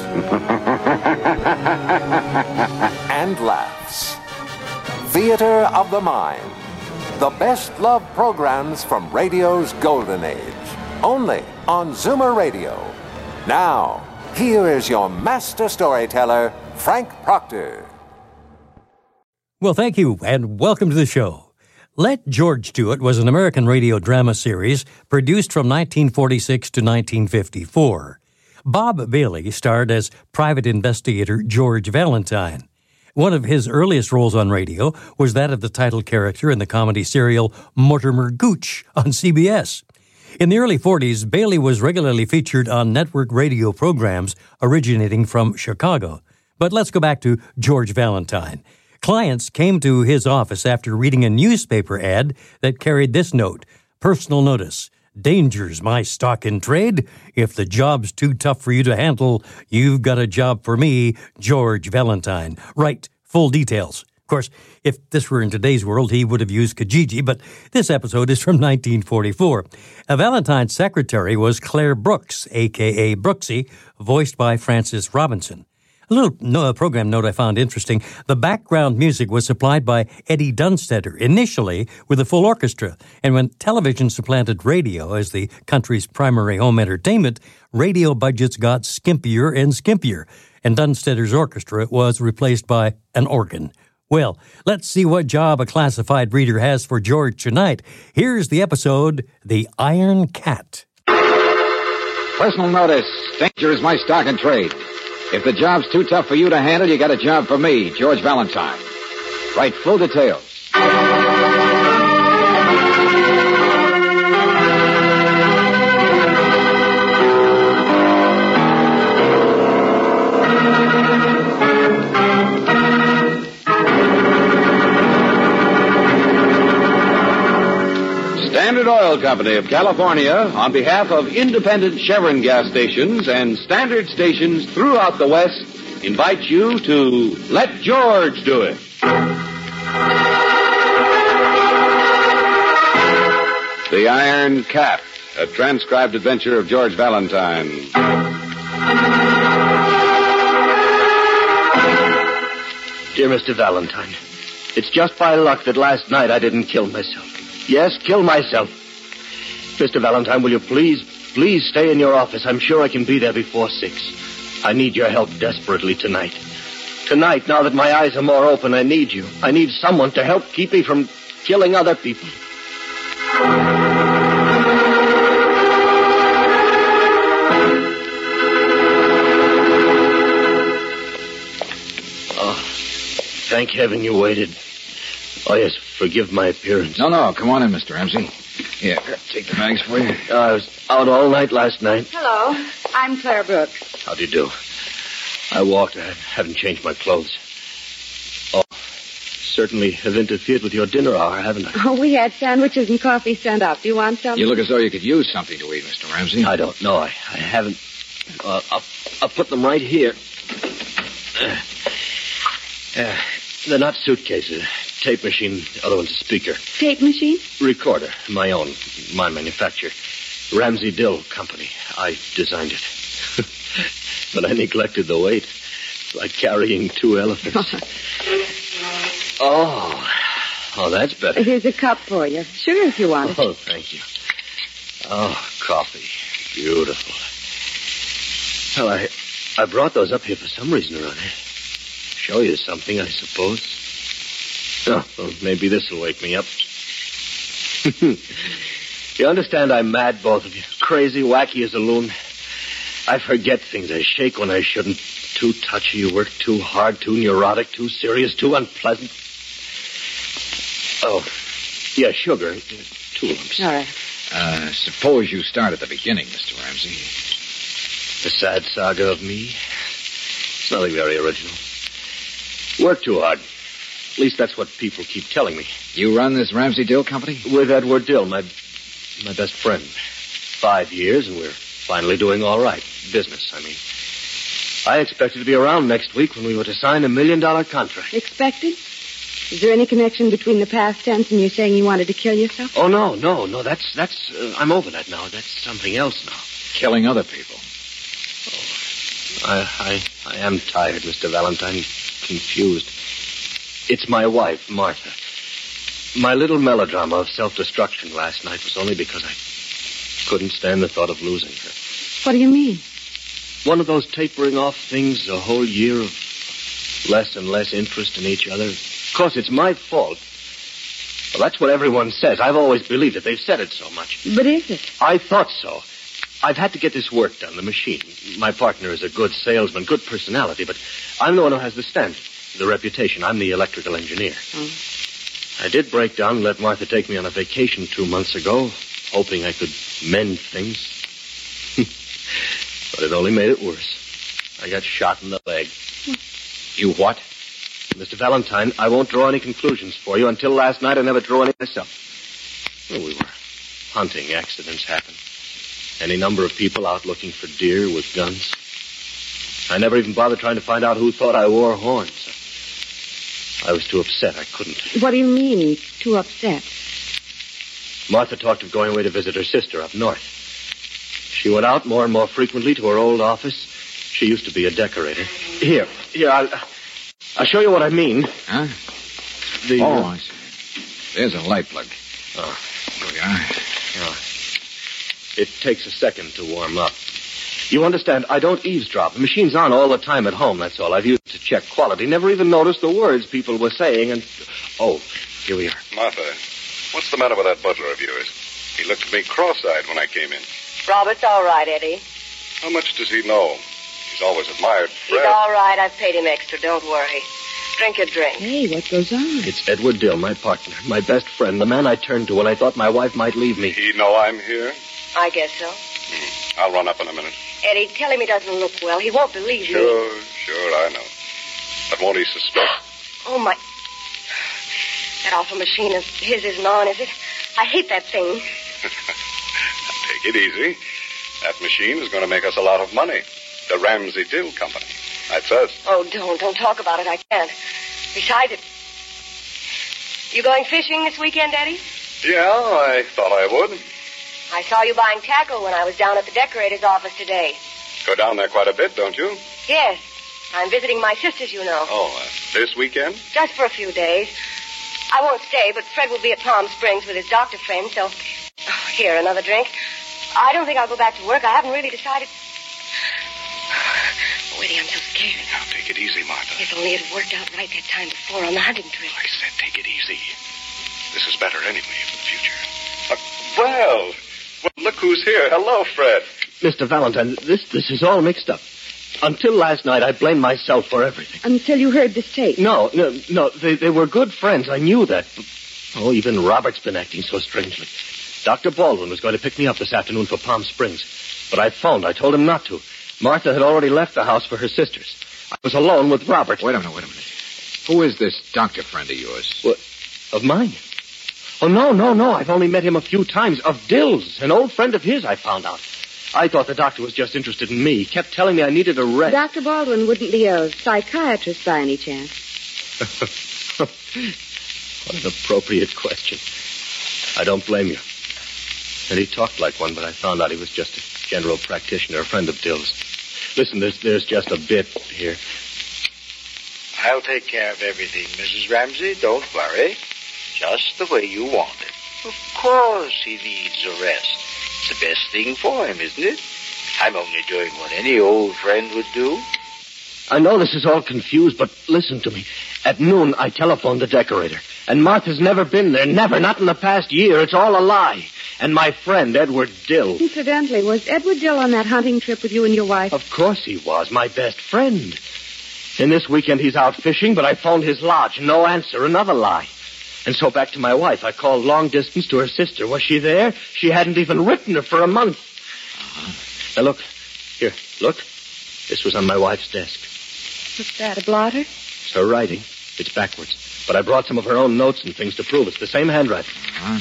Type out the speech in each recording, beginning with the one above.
and laughs. Theater of the Mind. The best love programs from radio's golden age. Only on Zoomer Radio. Now, here is your master storyteller, Frank Proctor. Well, thank you, and welcome to the show. Let George Do It was an American radio drama series produced from 1946 to 1954. Bob Bailey starred as private investigator George Valentine. One of his earliest roles on radio was that of the title character in the comedy serial Mortimer Gooch on CBS. In the early 40s, Bailey was regularly featured on network radio programs originating from Chicago. But let's go back to George Valentine. Clients came to his office after reading a newspaper ad that carried this note Personal notice. Dangers my stock in trade. If the job's too tough for you to handle, you've got a job for me, George Valentine. Right, full details. Of course, if this were in today's world, he would have used Kijiji, but this episode is from 1944. A Valentine's secretary was Claire Brooks, aka Brooksy, voiced by Frances Robinson. A little no, program note I found interesting. The background music was supplied by Eddie Dunstedter, initially with a full orchestra. And when television supplanted radio as the country's primary home entertainment, radio budgets got skimpier and skimpier. And Dunstedter's orchestra was replaced by an organ. Well, let's see what job a classified reader has for George tonight. Here's the episode The Iron Cat. Personal notice. Danger is my stock and trade. If the job's too tough for you to handle, you got a job for me, George Valentine. Write full details. Standard Oil Company of California, on behalf of independent Chevron gas stations and standard stations throughout the West, invites you to Let George Do It. The Iron Cat, a transcribed adventure of George Valentine. Dear Mr. Valentine, it's just by luck that last night I didn't kill myself. Yes, kill myself. Mr. Valentine, will you please, please stay in your office? I'm sure I can be there before six. I need your help desperately tonight. Tonight, now that my eyes are more open, I need you. I need someone to help keep me from killing other people. Oh, thank heaven you waited. Oh, yes, forgive my appearance. No, no, come on in, Mr. Ramsey. Here, take the bags for you. I was out all night last night. Hello, I'm Claire Brooks. How do you do? I walked. I haven't changed my clothes. Oh, certainly have interfered with your dinner hour, haven't I? Oh, we had sandwiches and coffee sent up. Do you want some? You look as though you could use something to eat, Mr. Ramsey. I don't know. I, I haven't. Uh, I'll, I'll put them right here. Uh, uh, they're not suitcases. Tape machine, the other one's a speaker. Tape machine? Recorder, my own, my manufacture. Ramsey Dill Company. I designed it. but I neglected the weight. Like carrying two elephants. oh. Oh, that's better. Here's a cup for you. Sugar if you want it. Oh, thank you. Oh, coffee. Beautiful. Well, I I brought those up here for some reason or other. Show you something, I suppose. Oh, well, maybe this will wake me up. you understand I'm mad, both of you. Crazy, wacky as a loon. I forget things. I shake when I shouldn't. Too touchy, you work too hard, too neurotic, too serious, too unpleasant. Oh, yeah, sugar. Two lumps. All right. Uh, suppose you start at the beginning, Mr. Ramsey. The sad saga of me. It's nothing very original. Work too hard. At least that's what people keep telling me. You run this Ramsey Dill company? With Edward Dill, my my best friend. Five years, and we're finally doing all right. Business, I mean. I expected to be around next week when we were to sign a million dollar contract. Expected? Is there any connection between the past tense and you saying you wanted to kill yourself? Oh no, no, no. That's that's. Uh, I'm over that now. That's something else now. Killing other people. I I I am tired, Mr. Valentine. Confused. It's my wife, Martha. My little melodrama of self-destruction last night was only because I couldn't stand the thought of losing her. What do you mean? One of those tapering off things, a whole year of less and less interest in each other. Of course, it's my fault. Well, that's what everyone says. I've always believed it. They've said it so much. But is it? I thought so. I've had to get this work done, the machine. My partner is a good salesman, good personality, but I'm the one who has the standard, the reputation. I'm the electrical engineer. Oh. I did break down and let Martha take me on a vacation two months ago, hoping I could mend things. but it only made it worse. I got shot in the leg. Hmm. You what? Mr. Valentine, I won't draw any conclusions for you. Until last night, I never drew any myself. Well, we were hunting. Accidents happen. Any number of people out looking for deer with guns. I never even bothered trying to find out who thought I wore horns. I was too upset. I couldn't. What do you mean, too upset? Martha talked of going away to visit her sister up north. She went out more and more frequently to her old office. She used to be a decorator. Here, here, I'll, I'll show you what I mean. Huh? The, Oh, uh, I see. There's a light plug. Oh. There we are. It takes a second to warm up. You understand, I don't eavesdrop. The machine's on all the time at home, that's all. I've used it to check quality. Never even noticed the words people were saying, and. Oh, here we are. Martha, what's the matter with that butler of yours? He looked at me cross-eyed when I came in. Robert's all right, Eddie. How much does he know? He's always admired He's all right. I've paid him extra. Don't worry. Drink your drink. Hey, what goes on? It's Edward Dill, my partner, my best friend, the man I turned to when I thought my wife might leave me. He know I'm here? I guess so. Hmm. I'll run up in a minute. Eddie, tell him he doesn't look well. He won't believe me. Sure, sure, I know. But won't he suspect? Oh, my. That awful machine of his isn't on, is it? I hate that thing. Take it easy. That machine is going to make us a lot of money. The Ramsey Dill Company. That's us. Oh, don't. Don't talk about it. I can't. Besides it. You going fishing this weekend, Eddie? Yeah, I thought I would. I saw you buying tackle when I was down at the decorator's office today. Go down there quite a bit, don't you? Yes. I'm visiting my sisters, you know. Oh, uh, this weekend? Just for a few days. I won't stay, but Fred will be at Palm Springs with his doctor friend, so. Oh, here, another drink. I don't think I'll go back to work. I haven't really decided. Oh, I'm so scared. Now, take it easy, Martha. If only it had worked out right that time before on the hunting trip. I said take it easy. This is better anyway for the future. Uh, well, well, look who's here. Hello, Fred. Mr. Valentine, this this is all mixed up. Until last night, I blamed myself for everything. Until you heard this tape. No, no, no. They, they were good friends. I knew that. Oh, even Robert's been acting so strangely. Dr. Baldwin was going to pick me up this afternoon for Palm Springs. But I phoned. I told him not to. Martha had already left the house for her sisters. I was alone with Robert. Wait a minute, wait a minute. Who is this doctor friend of yours? What? Of mine? Oh, no, no, no. I've only met him a few times. Of Dill's, an old friend of his, I found out. I thought the doctor was just interested in me. He kept telling me I needed a rest. Dr. Baldwin wouldn't be a psychiatrist by any chance. what an appropriate question. I don't blame you. And he talked like one, but I found out he was just a general practitioner, a friend of Dill's. Listen, there's, there's just a bit here. I'll take care of everything, Mrs. Ramsey. Don't worry. Just the way you want it. Of course he needs a rest. It's the best thing for him, isn't it? I'm only doing what any old friend would do. I know this is all confused, but listen to me. At noon, I telephoned the decorator, and Martha's never been there. Never, not in the past year. It's all a lie. And my friend, Edward Dill. Incidentally, was Edward Dill on that hunting trip with you and your wife? Of course he was, my best friend. And this weekend he's out fishing, but I phoned his lodge. No answer, another lie. And so back to my wife. I called long distance to her sister. Was she there? She hadn't even written her for a month. Now look, here, look. This was on my wife's desk. What's that, a blotter? It's her writing. It's backwards. But I brought some of her own notes and things to prove it's the same handwriting. Huh?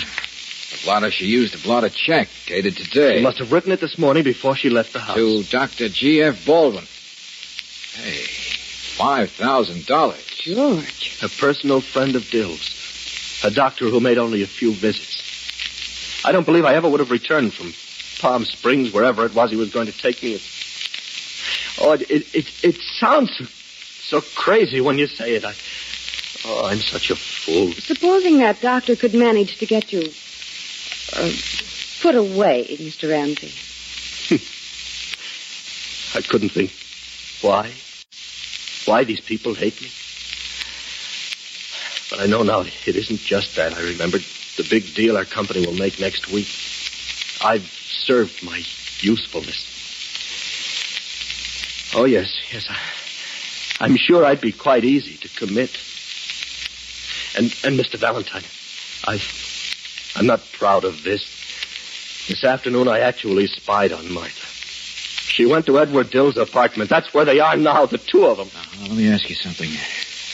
The blotter she used to blot a check, dated today. She must have written it this morning before she left the house. To Dr. G.F. Baldwin. Hey, $5,000. George. A personal friend of Dill's. A doctor who made only a few visits. I don't believe I ever would have returned from Palm Springs, wherever it was he was going to take me. Oh, it, it, it, it sounds so crazy when you say it. I, oh, I'm such a fool. Supposing that doctor could manage to get you uh, put away, Mr. Ramsey. I couldn't think why. Why these people hate me. But I know now it isn't just that. I remembered the big deal our company will make next week. I've served my usefulness. Oh, yes, yes. I, I'm sure I'd be quite easy to commit. And, and Mr. Valentine, I, I'm not proud of this. This afternoon, I actually spied on Martha. She went to Edward Dill's apartment. That's where they are now, the two of them. Now, let me ask you something.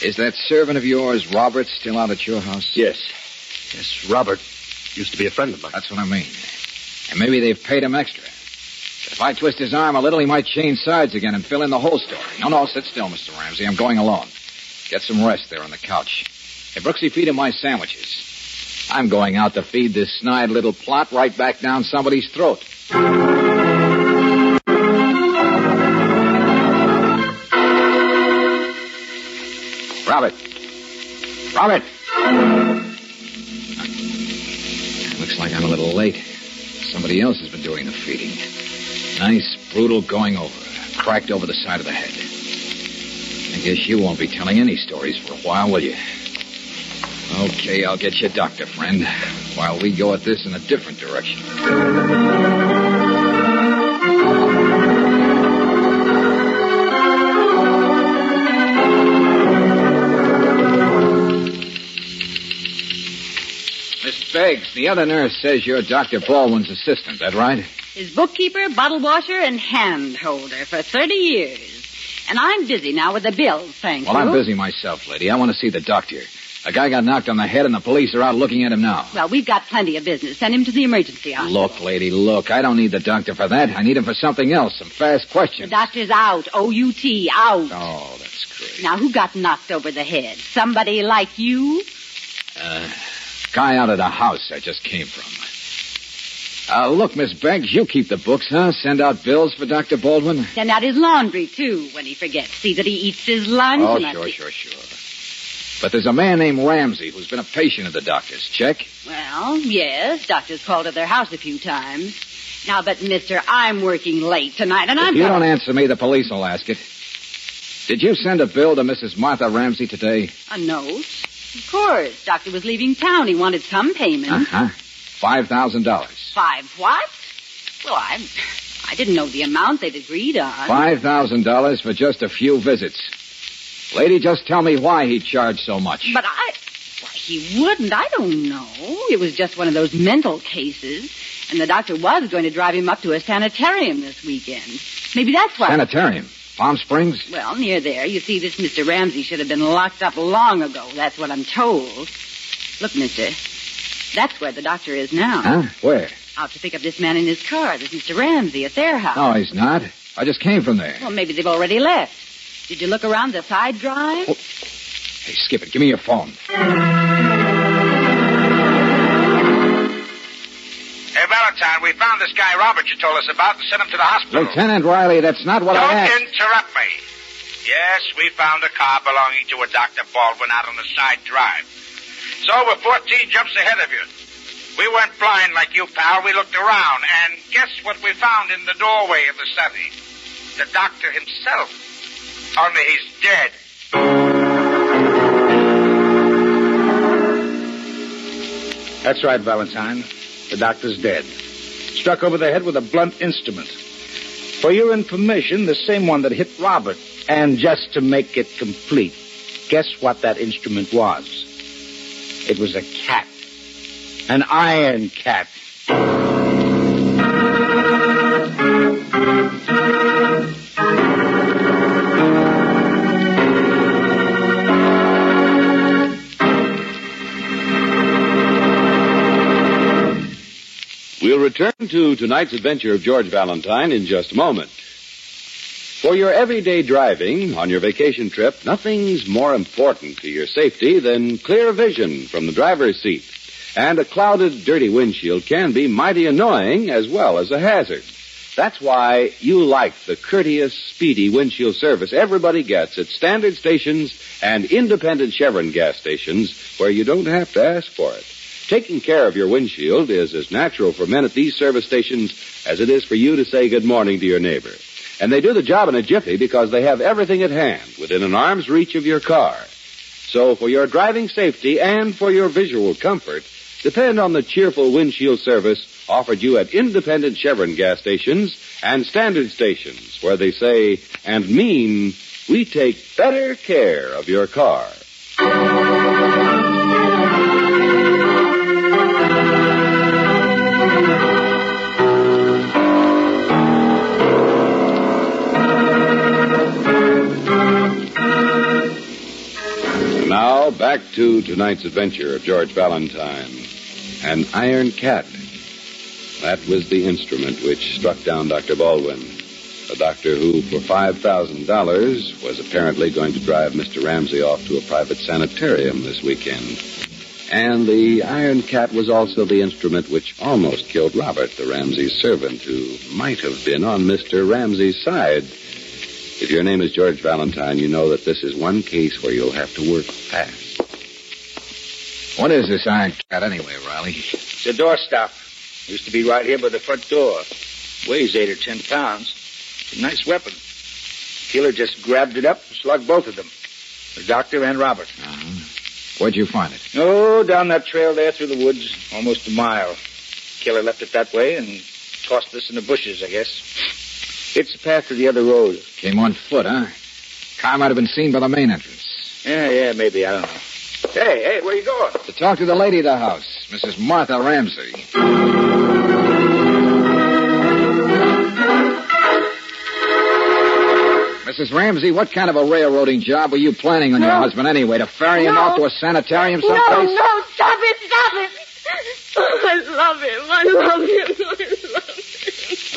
Is that servant of yours, Robert, still out at your house? Yes. Yes, Robert used to be a friend of mine. That's what I mean. And maybe they've paid him extra. If I twist his arm a little, he might change sides again and fill in the whole story. No, no, sit still, Mr. Ramsey. I'm going alone. Get some rest there on the couch. Hey, Brooksy, feed him my sandwiches. I'm going out to feed this snide little plot right back down somebody's throat. Robert! Looks like I'm a little late. Somebody else has been doing the feeding. Nice, brutal going over. Cracked over the side of the head. I guess you won't be telling any stories for a while, will you? Okay, I'll get you a doctor, friend, while we go at this in a different direction. Beggs, the other nurse says you're Dr. Baldwin's assistant. That right? His bookkeeper, bottle washer, and hand holder for 30 years. And I'm busy now with the bills, thank Well, you. I'm busy myself, lady. I want to see the doctor. A guy got knocked on the head, and the police are out looking at him now. Well, we've got plenty of business. Send him to the emergency hospital. Look, lady, look. I don't need the doctor for that. I need him for something else. Some fast The questions. doctor's out. O-U-T, out. Oh, that's great. Now, who got knocked over the head? Somebody like you? Uh, guy out of the house I just came from. Uh, look, Miss Beggs, you keep the books, huh? Send out bills for Dr. Baldwin? Send out his laundry, too, when he forgets. See that he eats his lunch. Oh, sure, sure, sure. But there's a man named Ramsey who's been a patient of the doctor's. Check? Well, yes, doctor's called at their house a few times. Now, but, mister, I'm working late tonight, and I'm... If you don't answer me, the police will ask it. Did you send a bill to Mrs. Martha Ramsey today? A note? Of course. Doctor was leaving town. He wanted some payment. Uh-huh. Five thousand dollars. Five what? Well, I... I didn't know the amount they'd agreed on. Five thousand dollars for just a few visits. Lady, just tell me why he charged so much. But I... Why, he wouldn't. I don't know. It was just one of those mental cases. And the doctor was going to drive him up to a sanitarium this weekend. Maybe that's why... Sanitarium. Palm Springs? Well, near there. You see, this Mr. Ramsey should have been locked up long ago. That's what I'm told. Look, mister, that's where the doctor is now. Huh? Where? Out to pick up this man in his car, this Mr. Ramsey, at their house. No, he's not. I just came from there. Well, maybe they've already left. Did you look around the side drive? Oh. Hey, skip it. Give me your phone. Hey, Valentine, we found this guy Robert you told us about and sent him to the hospital. Lieutenant Riley, that's not what I Don't I asked. interrupt me. Yes, we found a car belonging to a Dr. Baldwin out on the side drive. So we're 14 jumps ahead of you. We weren't blind like you, pal. We looked around, and guess what we found in the doorway of the study? The doctor himself. Only he's dead. That's right, Valentine. The doctor's dead. Struck over the head with a blunt instrument. For your information, the same one that hit Robert. And just to make it complete, guess what that instrument was? It was a cat. An iron cat. Return to tonight's adventure of George Valentine in just a moment. For your everyday driving on your vacation trip, nothing's more important to your safety than clear vision from the driver's seat. And a clouded, dirty windshield can be mighty annoying as well as a hazard. That's why you like the courteous, speedy windshield service everybody gets at standard stations and independent Chevron gas stations where you don't have to ask for it. Taking care of your windshield is as natural for men at these service stations as it is for you to say good morning to your neighbor. And they do the job in a jiffy because they have everything at hand within an arm's reach of your car. So for your driving safety and for your visual comfort, depend on the cheerful windshield service offered you at independent Chevron gas stations and standard stations where they say and mean we take better care of your car. Now, back to tonight's adventure of George Valentine. An iron cat. That was the instrument which struck down Dr. Baldwin. A doctor who, for $5,000, was apparently going to drive Mr. Ramsey off to a private sanitarium this weekend. And the iron cat was also the instrument which almost killed Robert, the Ramsey servant, who might have been on Mr. Ramsey's side. If your name is George Valentine, you know that this is one case where you'll have to work fast. What is this iron cat anyway, Riley? It's a doorstop. Used to be right here by the front door. Weighs eight or ten pounds. It's a nice weapon. Killer just grabbed it up and slugged both of them. The doctor and Robert. Uh-huh. Where'd you find it? Oh, down that trail there through the woods, almost a mile. Killer left it that way and tossed this in the bushes, I guess. It's the path to the other road. Came on foot, huh? Car might have been seen by the main entrance. Yeah, yeah, maybe. I don't know. Hey, hey, where you going? To talk to the lady of the house, Mrs. Martha Ramsey. Mrs. Ramsey, what kind of a railroading job were you planning on your husband anyway? To ferry him off to a sanitarium No, someplace? no, stop it, stop it. I love him. I love him. I love him.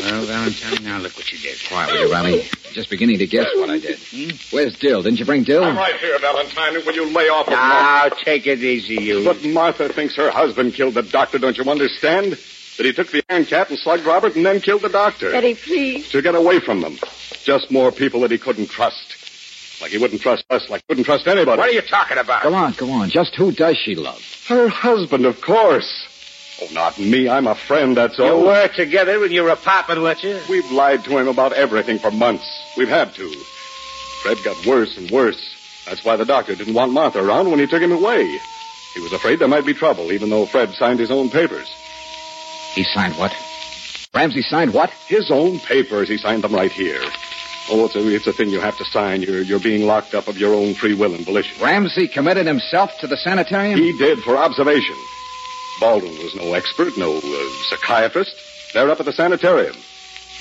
Well, Valentine, now look what you did. Quiet with you, Riley. Just beginning to guess what I did. Hmm? Where's Dill? Didn't you bring Dill? I'm right here, Valentine. Will you lay off of Now, take it easy, you. But Martha thinks her husband killed the doctor, don't you understand? That he took the iron cat and slugged Robert and then killed the doctor. Eddie, please. To get away from them. Just more people that he couldn't trust. Like he wouldn't trust us, like he wouldn't trust anybody. What are you talking about? Go on, go on. Just who does she love? Her husband, of course. Oh, not me. I'm a friend, that's all. You were together when you were popping, weren't you? We've lied to him about everything for months. We've had to. Fred got worse and worse. That's why the doctor didn't want Martha around when he took him away. He was afraid there might be trouble, even though Fred signed his own papers. He signed what? Ramsey signed what? His own papers. He signed them right here. Oh, it's a, it's a thing you have to sign. You're, you're being locked up of your own free will and volition. Ramsey committed himself to the sanitarium? He did for observation. Baldwin was no expert, no uh, psychiatrist. They're up at the sanitarium.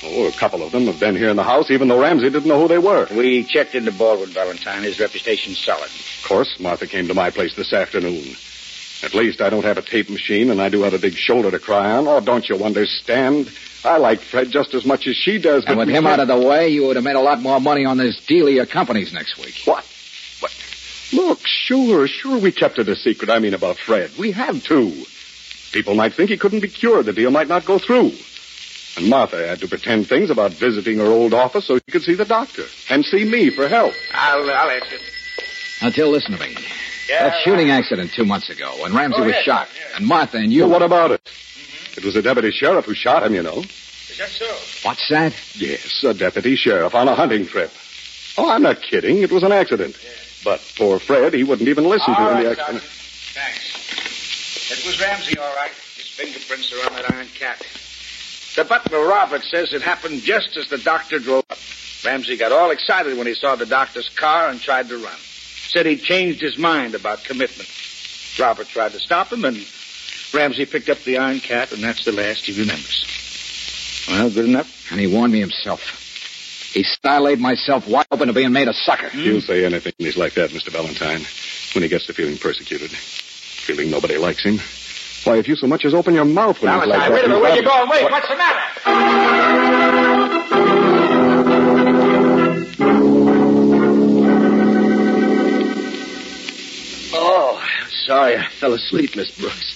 Oh, a couple of them have been here in the house, even though Ramsey didn't know who they were. We checked into Baldwin, Valentine. His reputation's solid. Of course, Martha came to my place this afternoon. At least I don't have a tape machine, and I do have a big shoulder to cry on. Oh, don't you understand? I like Fred just as much as she does. And with him out of the way, you would have made a lot more money on this deal of your company's next week. What? What? Look, sure, sure we kept it a secret. I mean about Fred. We had to. People might think he couldn't be cured. The deal might not go through. And Martha had to pretend things about visiting her old office so she could see the doctor and see me for help. I'll, I'll answer. Now, Dill, listen to me. Yeah, that shooting uh, accident two months ago when Ramsey Oh, was yeah, shot, yeah. and Martha and you. Well, what about it? Mm-hmm. It was a deputy sheriff who shot him, you know. Is that so? What's that? Yes, a deputy sheriff on a hunting trip. Oh, I'm not kidding. It was an accident. But poor Fred, he wouldn't even listen All to right, the Doctor. accident. Thanks. It was Ramsey, all right. His fingerprints are on that iron cat. The butler, Robert, says it happened just as the doctor drove up. Ramsey got all excited when he saw the doctor's car and tried to run. Said he changed his mind about commitment. Robert tried to stop him, and Ramsey picked up the iron cat, and that's the last he remembers. Well, good enough. And he warned me himself. He stylated myself wide open to being made a sucker. Hmm? He'll say anything when he's like that, Mr. Valentine. When he gets to feeling persecuted, feeling nobody likes him. Why, if you so much as open your mouth when he's like that... wait a minute. he's Where you got- going? Wait, what's the matter? Oh, I'm sorry. I fell asleep, Miss Brooks.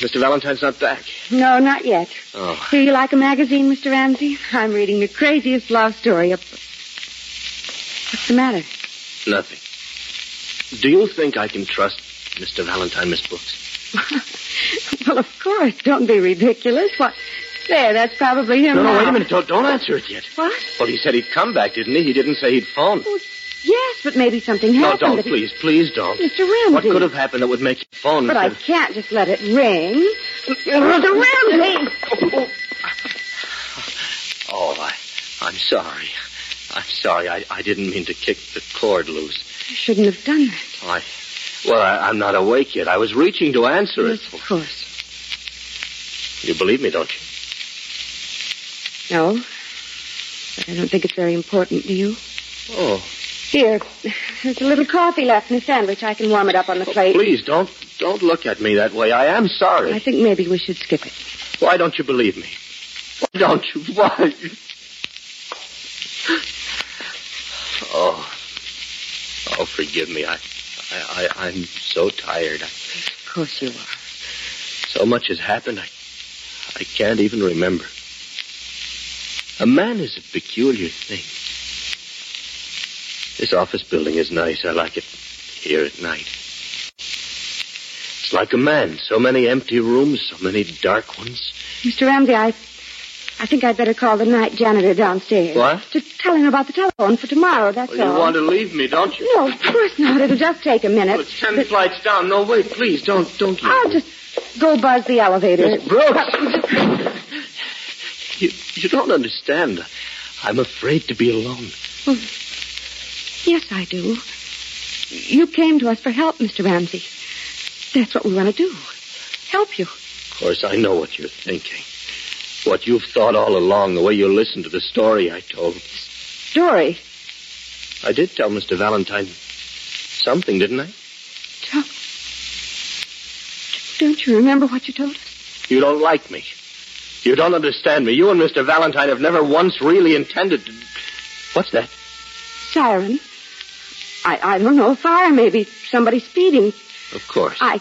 Mr. Valentine's not back. No, not yet. Oh. Do you like a magazine, Mr. Ramsey? I'm reading the craziest love story. Of... What's the matter? Nothing. Do you think I can trust Mr. Valentine, Miss Brooks? well, of course. Don't be ridiculous. What? There, that's probably him. No, no, wait a minute. Don't, don't answer it yet. What? Well, he said he'd come back, didn't he? He didn't say he'd phone. Oh, yes, but maybe something happened. No, don't, he- please. Please don't. Mr. Ramsey. What could have happened that would make you phone? But I can't just let it ring. Mr. Ramsey! Oh, oh, I, I'm sorry. I'm sorry. I, I didn't mean to kick the cord loose. I shouldn't have done that. I, well, I, I'm not awake yet. I was reaching to answer Yes, of course. You believe me, don't you? No. But I don't think it's very important, do you? Oh, Here, there's a little coffee left in the sandwich. I can warm it up on the oh, plate. please don't don't look at me that way. I am sorry. I think maybe we should skip it. Why don't you believe me? Why don't you? Why? Oh, oh, forgive me. I, I, I I'm so tired. I, Of course you are. so much has happened. I, I can't even remember. A man is a peculiar thing. This office building is nice. I like it here at night. It's like a man. So many empty rooms, so many dark ones. Mr. Ramsey, I, I think I'd better call the night janitor downstairs. What? To tell him about the telephone for tomorrow, that's Well, you all. want to leave me, don't you? No, of course not. It'll just take a minute. Well, it's ten flights down. No, wait, please, don't, don't leave I'll just go buzz the elevator. Miss Brooks! You, you don't understand. I'm afraid to be alone. Well, yes, I do. You came to us for help, Mr. Ramsey. That's what we want to do. Help you. Of course, I know what you're thinking. What you've thought all along, the way you listened to the story I told. Story? I did tell Mr. Valentine something, didn't I? Don't you remember what you told us? You don't like me. You don't understand me. You and Mr. Valentine have never once really intended to. What's that? Siren. I, I don't know. Fire, maybe. Somebody speeding. Of course. I,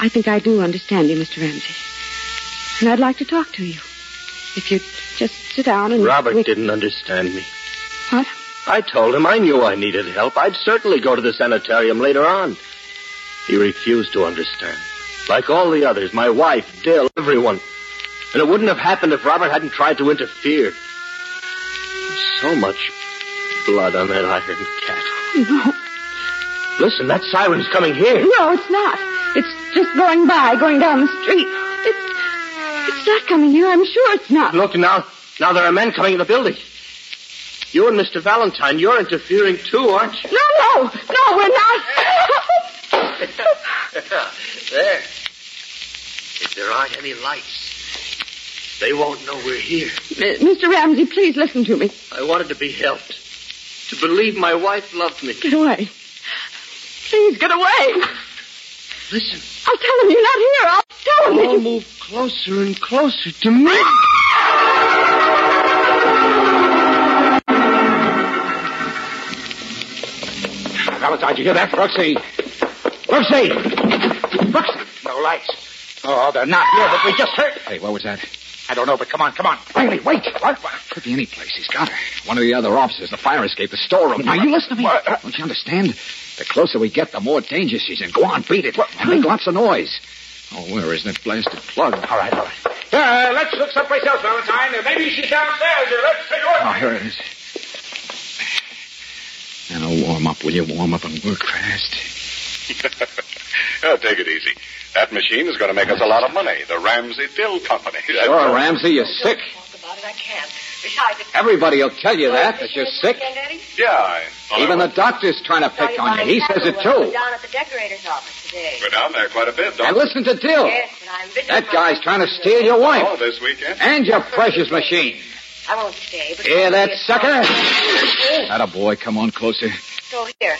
I think I do understand you, Mr. Ramsey. And I'd like to talk to you. If you'd just sit down and... Robert we- didn't understand me. What? I told him I knew I needed help. I'd certainly go to the sanitarium later on. He refused to understand. Like all the others, my wife, Dill, everyone. And it wouldn't have happened if Robert hadn't tried to interfere. So much blood on that iron cat. No. Listen, that siren's coming here. No, it's not. It's just going by, going down the street. It's, it's not coming here. I'm sure it's not. Look, now, now there are men coming in the building. You and Mr. Valentine, you're interfering too, aren't you? No, no, no, we're not. there. If there aren't any lights, they won't know we're here. Mr. Ramsey, please listen to me. I wanted to be helped. To believe my wife loved me. Get away. Please get away. Listen. I'll tell him you're not here. I'll tell him All you... move closer and closer to me. Valentine, you hear that? Brooksy. Brooksy! Brooksy! No lights. Oh, they're not here, but we just heard. Hey, what was that? I don't know, but come on, come on. Riley, wait. What? what? Could be any place. He's got her. One of the other officers, the fire escape, the storeroom. Now, you listen to me. Don't you understand? The closer we get, the more danger she's in. Go on, beat it. And make lots of noise. Oh, where is that blasted plug? All right, all right. Uh, let's look someplace else, Valentine. Uh, maybe she's downstairs. Uh, let's take a look. Oh, here it is. Now, warm up, will you? Warm up and work fast. oh, take it easy. That machine is going to make us a lot of money. The Ramsey Dill Company. That's Sure, all. Ramsey, you're sick. Talk about it, I can't. Besides. Everybody will tell you that, that you're sick. Yeah, I... Even the doctor's trying to pick on you. He says it too. down at the decorator's office today. We're down there quite a bit, don't And listen to Dill. Yes, but I'm busy. That guy's trying to steal your wife. Oh, this weekend? And your precious machine. I won't stay, but... Hear that, sucker? I'll- That a boy. Come on closer. So here,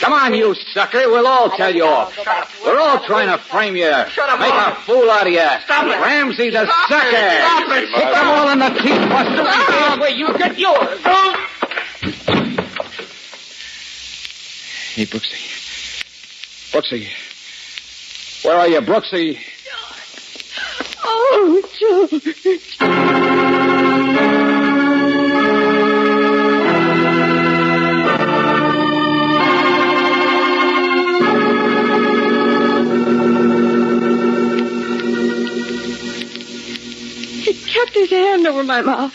Come on, you sucker. We'll all tell you off. We're all trying to frame you. Shut up, Make Mom. a fool out of you. Stop it. Ramsey's a Stop sucker. it. Stop it. Hit them all in the teeth, Buster. Ah, wait, you get yours. Hey, Brooksy. Brooksy. Where are you, Brooksy? Oh, George. Kept his hand over my mouth.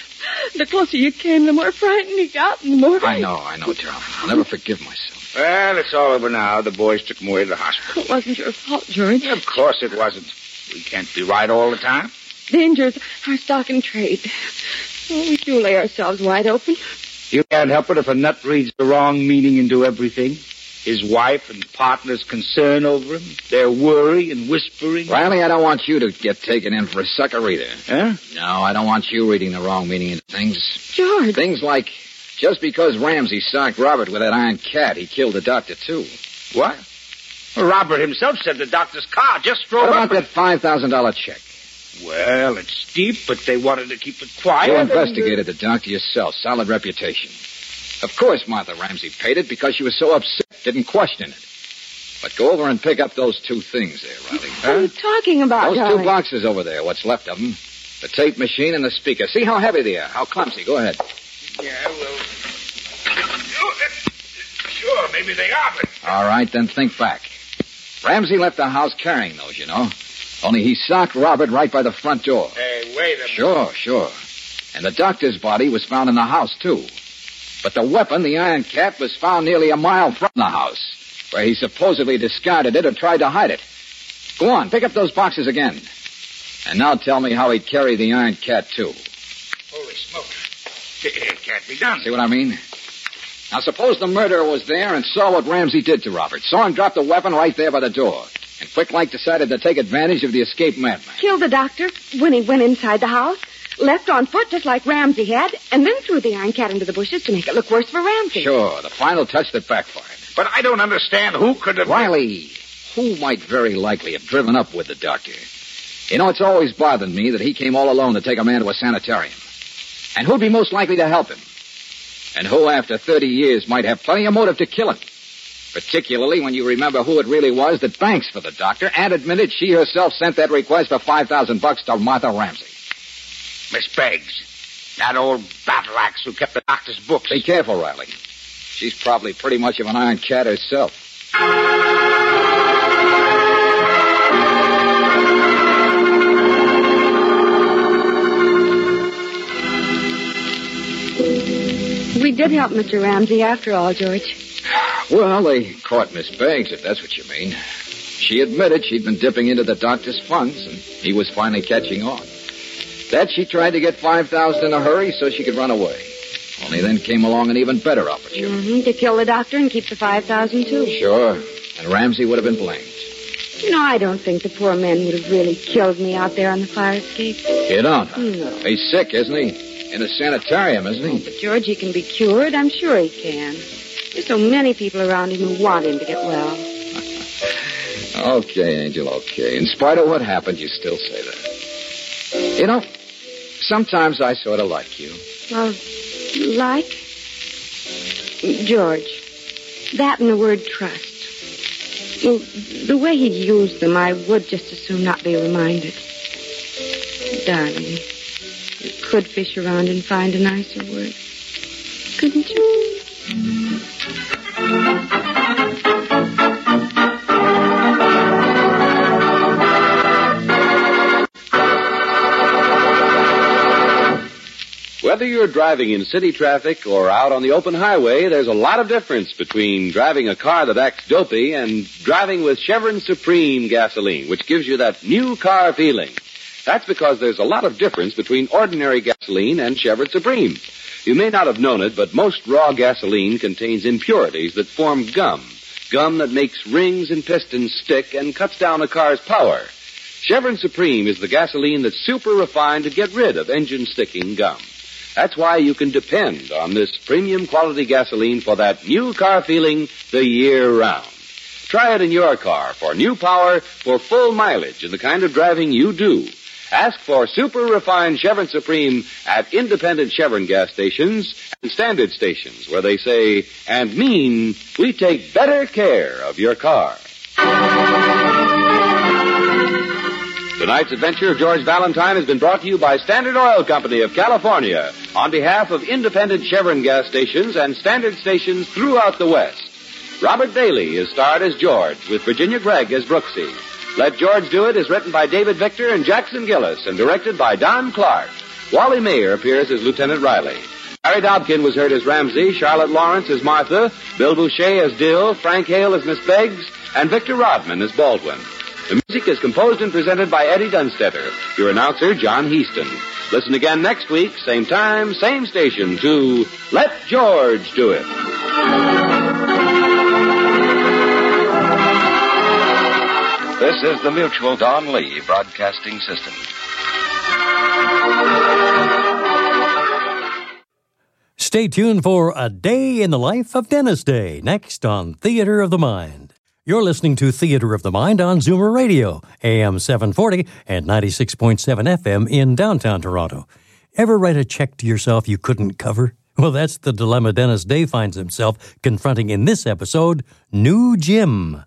The closer you came, the more frightened he got, and the more I know, I know, darling. I'll never forgive myself. Well, it's all over now. The boys took him away to the hospital. It wasn't your fault, George. Of course it wasn't. We can't be right all the time. Danger's our stock and trade. Oh, we do lay ourselves wide open. You can't help it if a nut reads the wrong meaning into everything. His wife and partner's concern over him, their worry and whispering. Riley, I don't want you to get taken in for a sucker either. Huh? No, I don't want you reading the wrong meaning into things. George. Things like just because Ramsey socked Robert with that iron cat, he killed the doctor too. What? Well, Robert himself said the doctor's car just drove What up. about that five thousand dollar check? Well, it's steep, but they wanted to keep it quiet. You and- investigated the doctor yourself. Solid reputation. Of course, Martha Ramsey paid it because she was so upset. Didn't question it. But go over and pick up those two things there, Riley. What are you talking about, Those two boxes over there, what's left of them. The tape machine and the speaker. See how heavy they are, how clumsy. Go ahead. Yeah, well. Uh, sure, maybe they are, but. All right, then think back. Ramsey left the house carrying those, you know. Only he socked Robert right by the front door. Hey, wait a minute. Sure, sure. And the doctor's body was found in the house, too. But the weapon, the iron cat, was found nearly a mile from the house, where he supposedly discarded it or tried to hide it. Go on, pick up those boxes again. And now tell me how he carried the iron cat, too. Holy smoke. It can't be done. See what I mean? Now, suppose the murderer was there and saw what Ramsey did to Robert. Saw him drop the weapon right there by the door. And quick like decided to take advantage of the escaped madman. Killed the doctor when he went inside the house, left on foot just like Ramsey had, and then threw the iron cat into the bushes to make it look worse for Ramsey. Sure, the final touch that backfired. But I don't understand who could have. Riley, who might very likely have driven up with the doctor? You know, it's always bothered me that he came all alone to take a man to a sanitarium. And who'd be most likely to help him? And who, after 30 years, might have plenty of motive to kill him? Particularly when you remember who it really was that banks for the doctor and admitted she herself sent that request for 5000 bucks to Martha Ramsey. Miss Beggs. That old battle axe who kept the doctor's books. Be careful, Riley. She's probably pretty much of an iron cat herself. We did help Mr. Ramsey after all, George. Well, they caught Miss Beggs, if that's what you mean. She admitted she'd been dipping into the doctor's funds, and he was finally catching on. That she tried to get 5000 in a hurry so she could run away. Only then came along an even better opportunity. hmm to kill the doctor and keep the 5000 too. Sure, and Ramsey would have been blamed. You know, I don't think the poor man would have really killed me out there on the fire escape. You don't? No. He's sick, isn't he? In a sanitarium, isn't he? But George, he can be cured. I'm sure he can. There's so many people around him who want him to get well. Okay, Angel, okay. In spite of what happened, you still say that. You know, sometimes I sort of like you. Well, like? George, that and the word trust. Well, the way he used them, I would just as soon not be reminded. Darling, you could fish around and find a nicer word. Couldn't you? Whether you're driving in city traffic or out on the open highway, there's a lot of difference between driving a car that acts dopey and driving with Chevron Supreme gasoline, which gives you that new car feeling. That's because there's a lot of difference between ordinary gasoline and Chevron Supreme. You may not have known it, but most raw gasoline contains impurities that form gum. Gum that makes rings and pistons stick and cuts down a car's power. Chevron Supreme is the gasoline that's super refined to get rid of engine sticking gum. That's why you can depend on this premium quality gasoline for that new car feeling the year round. Try it in your car for new power for full mileage and the kind of driving you do. Ask for super refined Chevron Supreme at independent Chevron gas stations and standard stations where they say and mean we take better care of your car. Tonight's adventure of George Valentine has been brought to you by Standard Oil Company of California on behalf of independent Chevron gas stations and standard stations throughout the West. Robert Bailey is starred as George with Virginia Gregg as Brooksy. Let George Do It is written by David Victor and Jackson Gillis and directed by Don Clark. Wally Maher appears as Lieutenant Riley. Harry Dobkin was heard as Ramsey, Charlotte Lawrence as Martha, Bill Bouchey as Dill, Frank Hale as Miss Beggs, and Victor Rodman as Baldwin. The music is composed and presented by Eddie Dunstedter. Your announcer, John Heaston. Listen again next week, same time, same station, to Let George Do It. This is the Mutual Don Lee Broadcasting System. Stay tuned for A Day in the Life of Dennis Day, next on Theater of the Mind. You're listening to Theater of the Mind on Zoomer Radio, AM 740 and 96.7 FM in downtown Toronto. Ever write a check to yourself you couldn't cover? Well, that's the dilemma Dennis Day finds himself confronting in this episode New Gym.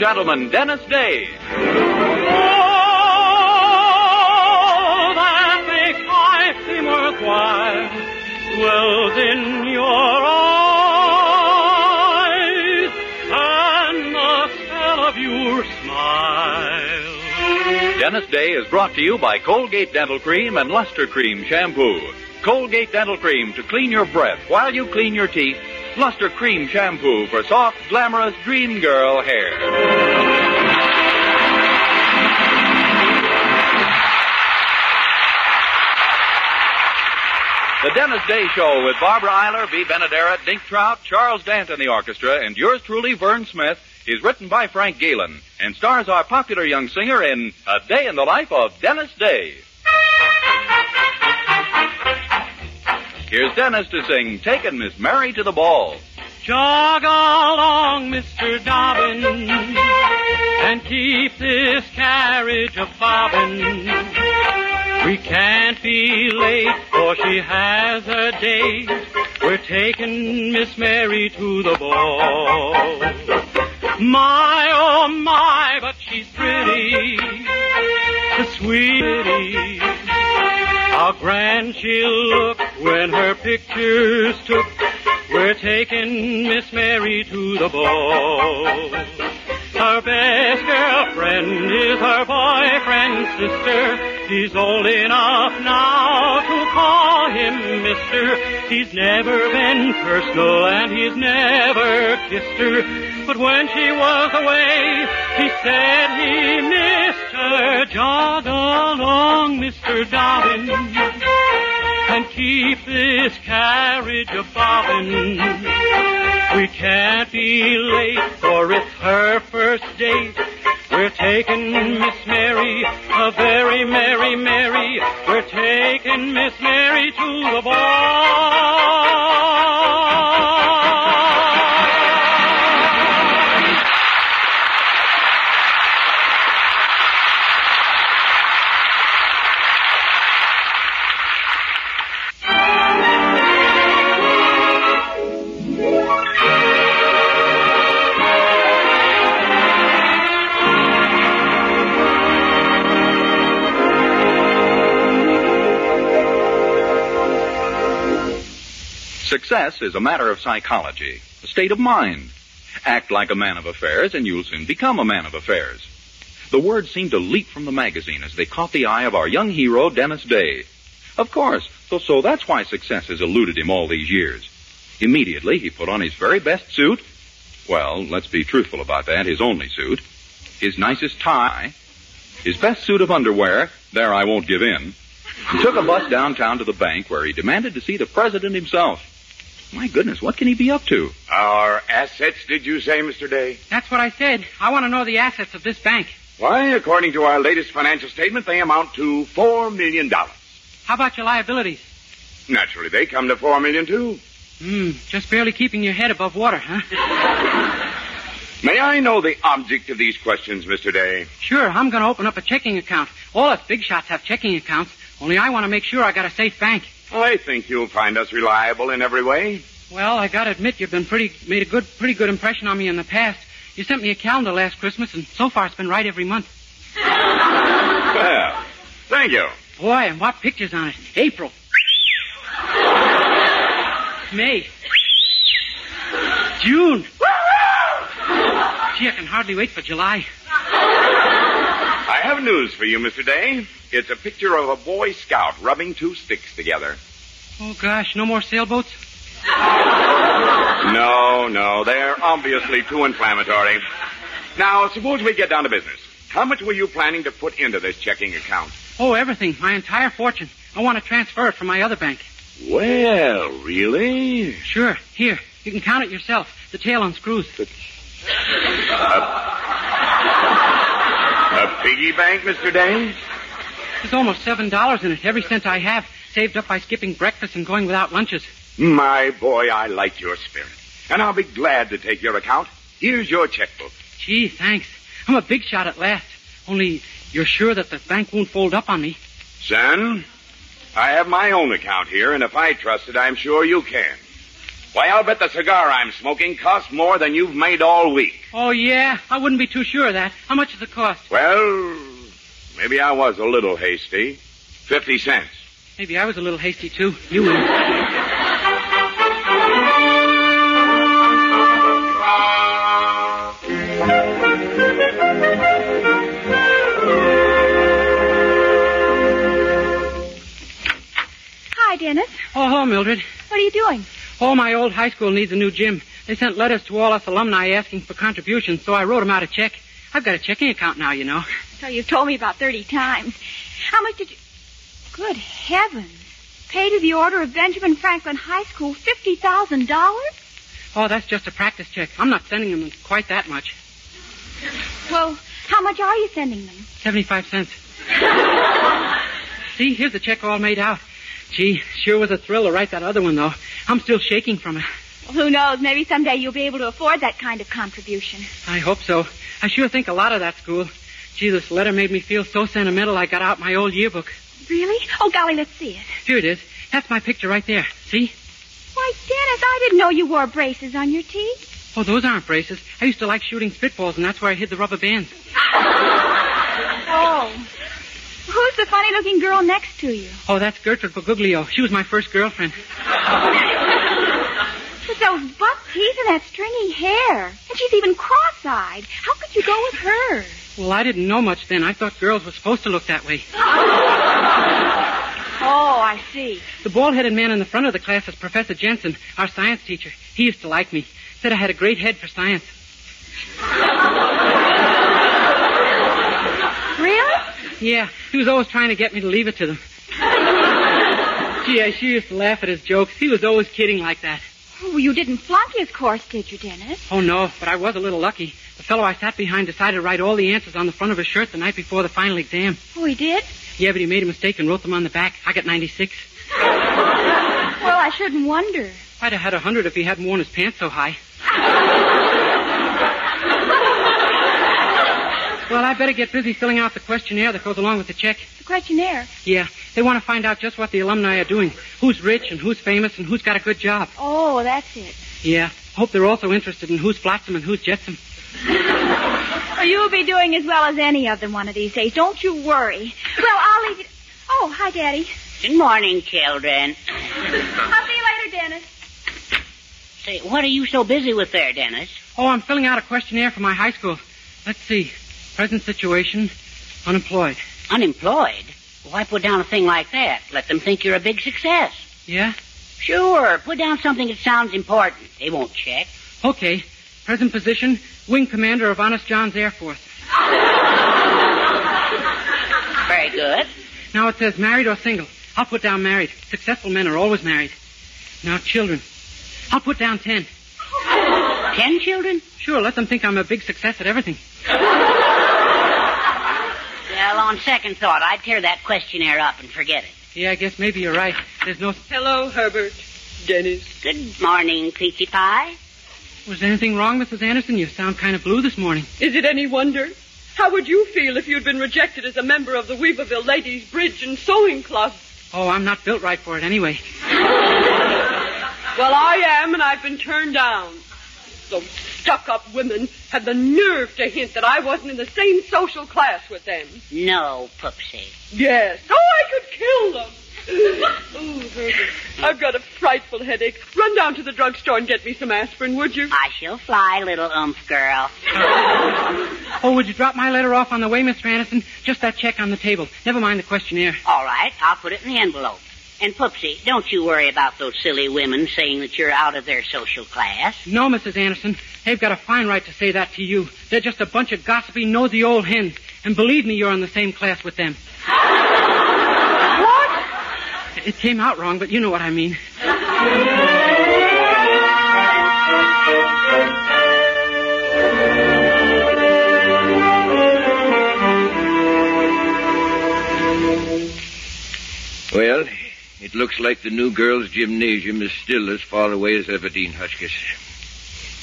Gentlemen, Dennis Day. Oh, that makes life seem worthwhile dwells in your eyes and the spell of your smile. Dennis Day is brought to you by Colgate Dental Cream and Luster Cream Shampoo. Colgate Dental Cream to clean your breath while you clean your teeth. Luster Cream Shampoo for soft, glamorous dream girl hair. The Dennis Day Show with Barbara Eiler, Bea Benaderet, Dink Trout, Charles Dant and the orchestra, and yours truly, Vern Smith, is written by Frank Galen and stars our popular young singer in A Day in the Life of Dennis Day. Here's Dennis to sing Taking Miss Mary to the Ball. Jog along, Mr. Dobbin, and keep this carriage a bobbin. We can't be late, for she has a date. We're taking Miss Mary to the ball. My, oh my, but she's pretty, the sweetie. How grand she'll look when her picture's took. We're taking Miss Mary to the ball. Her best girlfriend is her boyfriend's sister. She's old enough now to call him Mister. He's never been personal and he's never kissed her. But when she was away, he said he missed her. Jog along, Mr. Dobbin, keep this carriage a bobbin. We can't be late, for it's her first date. We're taking Miss Mary, a very merry Mary. We're taking Miss Mary to the ball. Success is a matter of psychology, a state of mind. Act like a man of affairs and you'll soon become a man of affairs. The words seemed to leap from the magazine as they caught the eye of our young hero, Dennis Day. Of course, so, so that's why success has eluded him all these years. Immediately, he put on his very best suit. Well, let's be truthful about that, his only suit. His nicest tie. His best suit of underwear. There, I won't give in. He took a bus downtown to the bank where he demanded to see the president himself. My goodness, what can he be up to? Our assets, did you say, Mr. Day? That's what I said. I want to know the assets of this bank. Why, according to our latest financial statement, they amount to four million dollars. How about your liabilities? Naturally, they come to four million too. Hmm, just barely keeping your head above water, huh? May I know the object of these questions, Mr. Day? Sure, I'm going to open up a checking account. All us big shots have checking accounts. Only I want to make sure I got a safe bank. I think you'll find us reliable in every way. Well, I got to admit you've been pretty made a good, pretty good impression on me in the past. You sent me a calendar last Christmas, and so far it's been right every month. Well, thank you. Boy, and what pictures on it? April. May. June. Gee, I can hardly wait for July. I have news for you, Mr. Day. It's a picture of a Boy Scout rubbing two sticks together. Oh, gosh, no more sailboats? No, no, they're obviously too inflammatory. Now, suppose we get down to business. How much were you planning to put into this checking account? Oh, everything. My entire fortune. I want to transfer it from my other bank. Well, really? Sure. Here, you can count it yourself. The tail unscrews. A piggy bank, Mr. Day? There's almost seven dollars in it. Every cent I have, saved up by skipping breakfast and going without lunches. My boy, I like your spirit. And I'll be glad to take your account. Here's your checkbook. Gee, thanks. I'm a big shot at last. Only, you're sure that the bank won't fold up on me? Son, I have my own account here, and if I trust it, I'm sure you can. Why, I'll bet the cigar I'm smoking costs more than you've made all week. Oh, yeah? I wouldn't be too sure of that. How much does it cost? Well, maybe I was a little hasty. Fifty cents. Maybe I was a little hasty, too. You win. Hi, Dennis. Oh, hello, Mildred. What are you doing? Oh, my old high school needs a new gym. They sent letters to all us alumni asking for contributions, so I wrote them out a check. I've got a checking account now, you know. So you've told me about 30 times. How much did you... Good heavens. Pay to the order of Benjamin Franklin High School $50,000? Oh, that's just a practice check. I'm not sending them quite that much. Well, how much are you sending them? 75 cents. See, here's the check all made out. Gee, sure was a thrill to write that other one, though. I'm still shaking from it. Well, who knows? Maybe someday you'll be able to afford that kind of contribution. I hope so. I sure think a lot of that school. Gee, this letter made me feel so sentimental I got out my old yearbook. Really? Oh, golly, let's see it. Here it is. That's my picture right there. See? Why, Dennis, I didn't know you wore braces on your teeth. Oh, those aren't braces. I used to like shooting spitballs, and that's where I hid the rubber bands. Oh. Who's the funny looking girl next to you? Oh, that's Gertrude Baguglio. She was my first girlfriend. Those buck teeth and that stringy hair. And she's even cross eyed. How could you go with her? Well, I didn't know much then. I thought girls were supposed to look that way. Oh, I see. The bald headed man in the front of the class is Professor Jensen, our science teacher. He used to like me. Said I had a great head for science. Really? Yeah, he was always trying to get me to leave it to them. Gee, I sure used to laugh at his jokes. He was always kidding like that. Oh, you didn't flunk his course, did you, Dennis? Oh, no, but I was a little lucky. The fellow I sat behind decided to write all the answers on the front of his shirt the night before the final exam. Oh, he did? Yeah, but he made a mistake and wrote them on the back. I got 96. Well, I shouldn't wonder. I'd have had a 100 if he hadn't worn his pants so high. Well, I better get busy filling out the questionnaire that goes along with the check. The questionnaire. Yeah, they want to find out just what the alumni are doing. Who's rich and who's famous and who's got a good job. Oh, that's it. Yeah, hope they're also interested in who's flotsam and who's jetsam. Well, you'll be doing as well as any of them one of these days. Don't you worry. Well, I'll leave you. Oh, hi, Daddy. Good morning, children. I'll see you later, Dennis. Say, what are you so busy with there, Dennis? Oh, I'm filling out a questionnaire for my high school. Let's see. Present situation, unemployed. Unemployed? Why put down a thing like that? Let them think you're a big success. Yeah? Sure. Put down something that sounds important. They won't check. Okay. Present position, wing commander of Honest John's Air Force. Very good. Now it says married or single. I'll put down married. Successful men are always married. Now children. I'll put down ten. Ten children? Sure, let them think I'm a big success at everything. Well, on second thought, I'd tear that questionnaire up and forget it. Yeah, I guess maybe you're right. There's no. Hello, Herbert. Dennis. Good morning, Peachy Pie. Was anything wrong, Mrs. Anderson? You sound kind of blue this morning. Is it any wonder? How would you feel if you'd been rejected as a member of the Weaverville Ladies Bridge and Sewing Club? Oh, I'm not built right for it anyway. Well, I am, and I've been turned down. Those stuck-up women had the nerve to hint that I wasn't in the same social class with them. No, Pupsy. Yes. Oh, I could kill them. oh, Herbert, I've got a frightful headache. Run down to the drugstore and get me some aspirin, would you? I shall fly, little oomph girl. Oh, would you drop my letter off on the way, Mr. Anderson? Just that check on the table. Never mind the questionnaire. All right, I'll put it in the envelope. And Pupsy, don't you worry about those silly women saying that you're out of their social class. No, Mrs. Anderson. They've got a fine right to say that to you. They're just a bunch of gossipy, nosy old hens. And believe me, you're in the same class with them. What? It came out wrong, but you know what I mean. Well, it looks like the new girls' gymnasium is still as far away as ever Dean, Hotchkiss.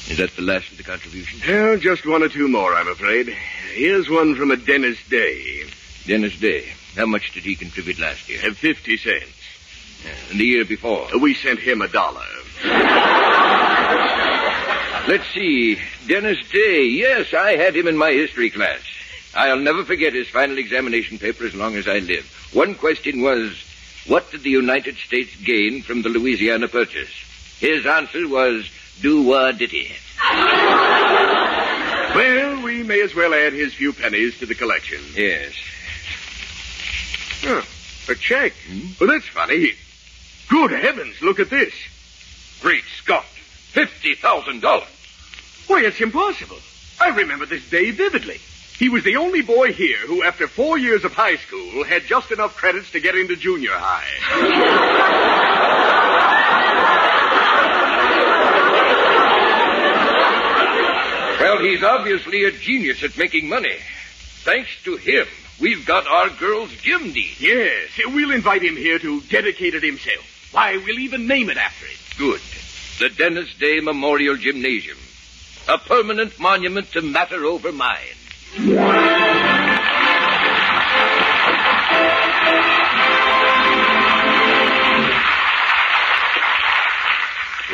Is that the last of the contributions? Well, just one or two more, I'm afraid. Here's one from a Dennis Day. Dennis Day. How much did he contribute last year? Uh, Fifty cents. And the year before? Uh, We sent him a dollar. Let's see. Dennis Day. Yes, I had him in my history class. I'll never forget his final examination paper as long as I live. One question was, what did the United States gain from the Louisiana Purchase? His answer was, do what did it. Well, we may as well add his few pennies to the collection. Yes. Huh, a check. Hmm? Well, that's funny. Good heavens, look at this. Great Scott. Fifty thousand dollars. Why, it's impossible. I remember this day vividly. He was the only boy here who, after four years of high school, had just enough credits to get into junior high. Well, he's obviously a genius at making money. Thanks to him, we've got our girls' gym dean. Yes, we'll invite him here to dedicate it himself. Why, we'll even name it after him. Good. The Dennis Day Memorial Gymnasium. A permanent monument to matter over mind.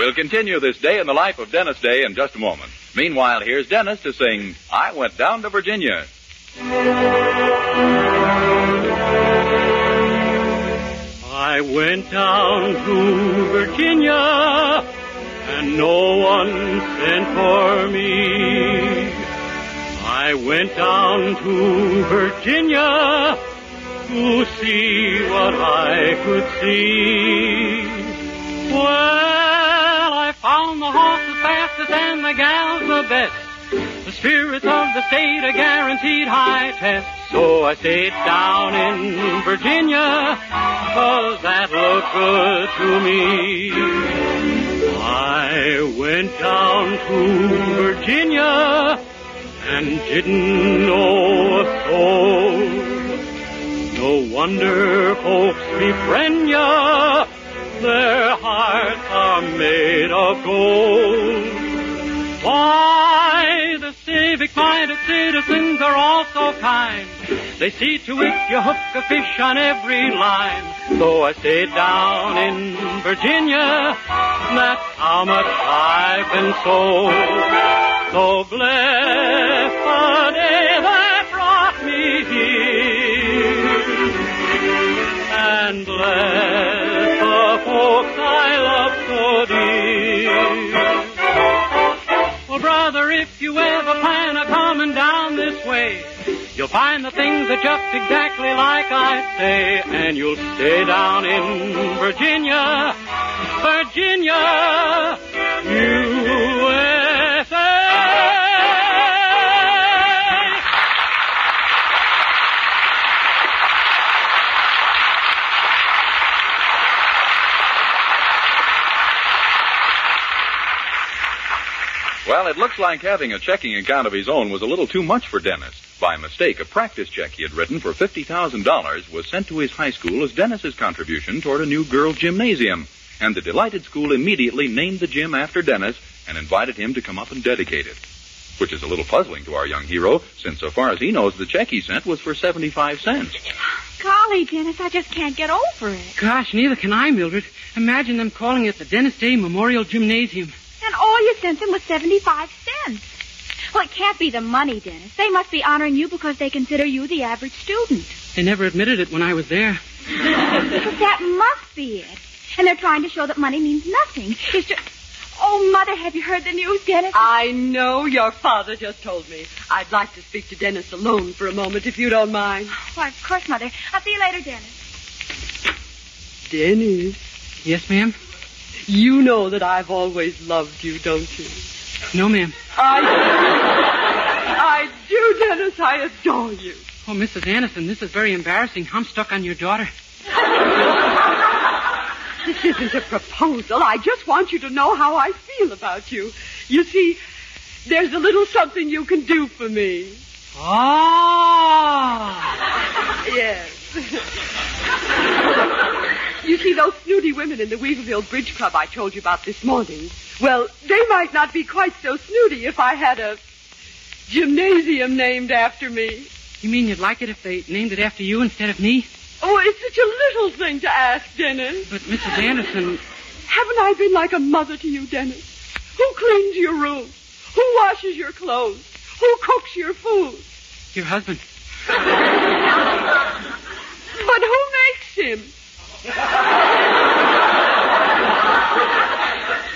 We'll continue this day in the life of Dennis Day in just a moment. Meanwhile, here's Dennis to sing I Went Down to Virginia. I went down to Virginia, and no one sent for me. I went down to Virginia to see what I could see. Well, Found the horses fastest and the gals the best. The spirits of the state are guaranteed high test. So I stayed down in Virginia, cause that looked good to me. I went down to Virginia and didn't know a soul. No wonder folks befriend ya, their hearts are made of gold. Why, the civic-minded citizens are all so kind. They see to it you hook a fish on every line. So I stayed down in Virginia. That's how much I've been sold. So bless the day if you ever plan a coming down this way, you'll find the things are just exactly like I say, and you'll stay down in Virginia, Virginia, Well, it looks like having a checking account of his own was a little too much for Dennis. By mistake, a practice check he had written for $50,000 was sent to his high school as Dennis's contribution toward a new girls' gymnasium. And the delighted school immediately named the gym after Dennis and invited him to come up and dedicate it. Which is a little puzzling to our young hero, since so far as he knows, the check he sent was for 75 cents. Golly, Dennis, I just can't get over it. Gosh, neither can I, Mildred. Imagine them calling it the Dennis Day Memorial Gymnasium. And all you sent them was 75 cents. Well, it can't be the money, Dennis. They must be honoring you because they consider you the average student. They never admitted it when I was there. but that must be it. And they're trying to show that money means nothing. It's just... Oh, Mother, have you heard the news, Dennis? I know your father just told me. I'd like to speak to Dennis alone for a moment, if you don't mind. Why, of course, Mother. I'll see you later, Dennis. Dennis, Yes, ma'am? You know that I've always loved you, don't you? No, ma'am. I I do, Dennis. I adore you. Oh, Mrs. Anderson, this is very embarrassing. I'm stuck on your daughter. This isn't a proposal. I just want you to know how I feel about you. You see, there's a little something you can do for me. Ah! Yes. you see, those snooty women in the Weaverville Bridge Club I told you about this morning, well, they might not be quite so snooty if I had a gymnasium named after me. You mean you'd like it if they named it after you instead of me? Oh, it's such a little thing to ask, Dennis. But, Mrs. Anderson, Haven't I been like a mother to you, Dennis? Who cleans your room? Who washes your clothes? Who cooks your food? your husband. But who makes him?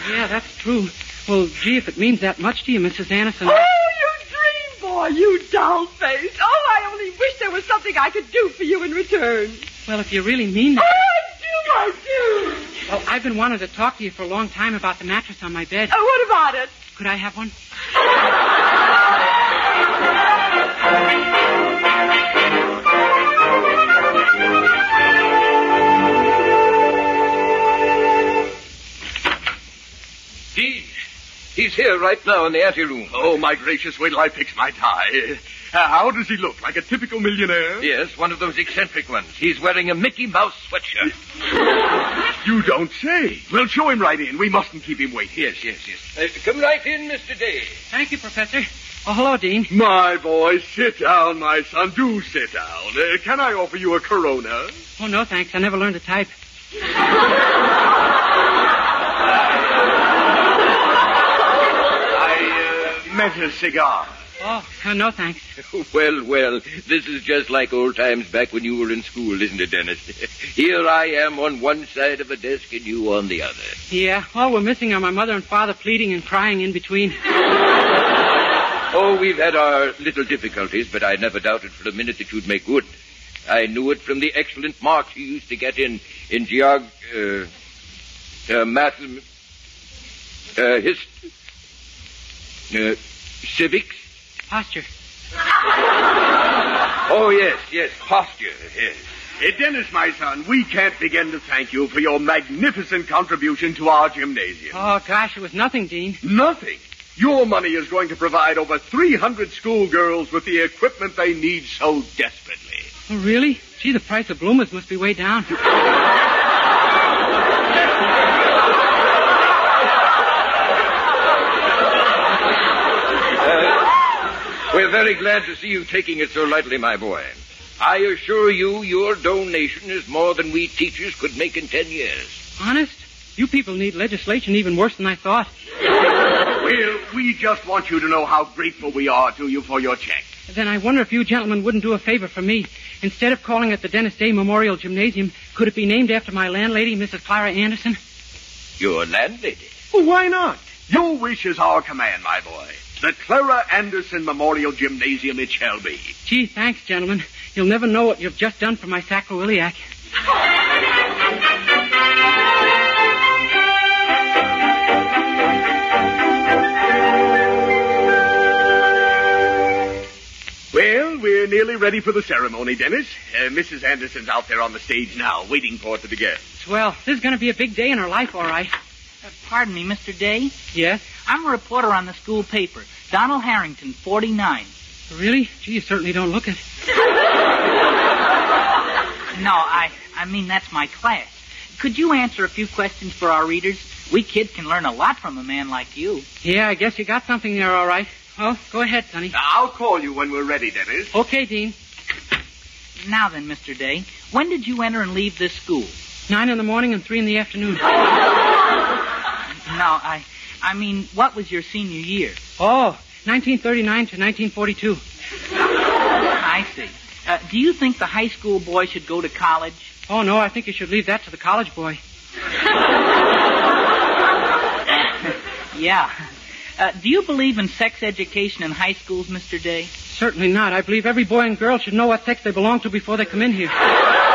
Yeah, that's true. Well, gee, if it means that much to you, Mrs. Anderson. Oh, you dream boy, you doll face. Oh, I only wish there was something I could do for you in return. Well, if you really mean that. Oh, I do, I do. Well, I've been wanting to talk to you for a long time about the mattress on my bed. Uh, what about it? Could I have one? he's here right now in the anteroom. Oh, my gracious, wait till I fix my tie. Uh, how does he look? Like a typical millionaire? Yes, one of those eccentric ones. He's wearing a Mickey Mouse sweatshirt. You don't say. Well, show him right in. We mustn't keep him waiting. Yes, yes, yes. Uh, come right in, Mr. Day. Thank you, Professor. Oh, hello, Dean. My boy, sit down, my son. Do sit down. Uh, can I offer you a Corona? Oh, no, thanks. I never learned to type. I a cigar. Oh, uh, no, thanks. Well, well, this is just like old times back when you were in school, isn't it, Dennis? Here I am on one side of a desk and you on the other. Yeah, all we're missing are my mother and father pleading and crying in between. Oh, we've had our little difficulties, but I never doubted for a minute that you'd make good. I knew it from the excellent marks you used to get in in geog, uh, uh math, uh, his, uh, civics. Posture. Oh yes, yes, posture. Yes. Hey, Dennis, my son, we can't begin to thank you for your magnificent contribution to our gymnasium. Oh, gosh, it was nothing, Dean. Nothing. Your money is going to provide over 300 schoolgirls with the equipment they need so desperately. Oh, really? Gee, the price of bloomers must be way down. We're very glad to see you taking it so lightly, my boy. I assure you, your donation is more than we teachers could make in ten years. Honest? You people need legislation even worse than I thought. Well, we just want you to know how grateful we are to you for your check. Then I wonder if you gentlemen wouldn't do a favor for me. Instead of calling it the Dennis Day Memorial Gymnasium, could it be named after my landlady, Mrs. Clara Anderson? Your landlady? Well, why not? Your wish is our command, my boy. The Clara Anderson Memorial Gymnasium it shall be. Gee, thanks, gentlemen. You'll never know what you've just done for my sacroiliac. Well, we're nearly ready for the ceremony, Dennis. Uh, Mrs. Anderson's out there on the stage now, waiting for it to begin. Well, This is going to be a big day in her life, all right. Uh, pardon me, Mr. Day. Yes? I'm a reporter on the school paper. Donald Harrington, 49. Really? Gee, you certainly don't look it. No, I, I mean, that's my class. Could you answer a few questions for our readers? We kids can learn a lot from a man like you. Yeah, I guess you got something there, all right. Well, go ahead, Sonny. I'll call you when we're ready, Dennis. Okay, Dean. Now then, Mr. Day, when did you enter and leave this school? Nine in the morning and three in the afternoon. No, I, I mean, what was your senior year? Oh, 1939 to 1942. I see. Uh, do you think the high school boy should go to college? Oh, no, I think you should leave that to the college boy. Yeah. Uh, do you believe in sex education in high schools, Mr. Day? Certainly not. I believe every boy and girl should know what sex they belong to before they come in here.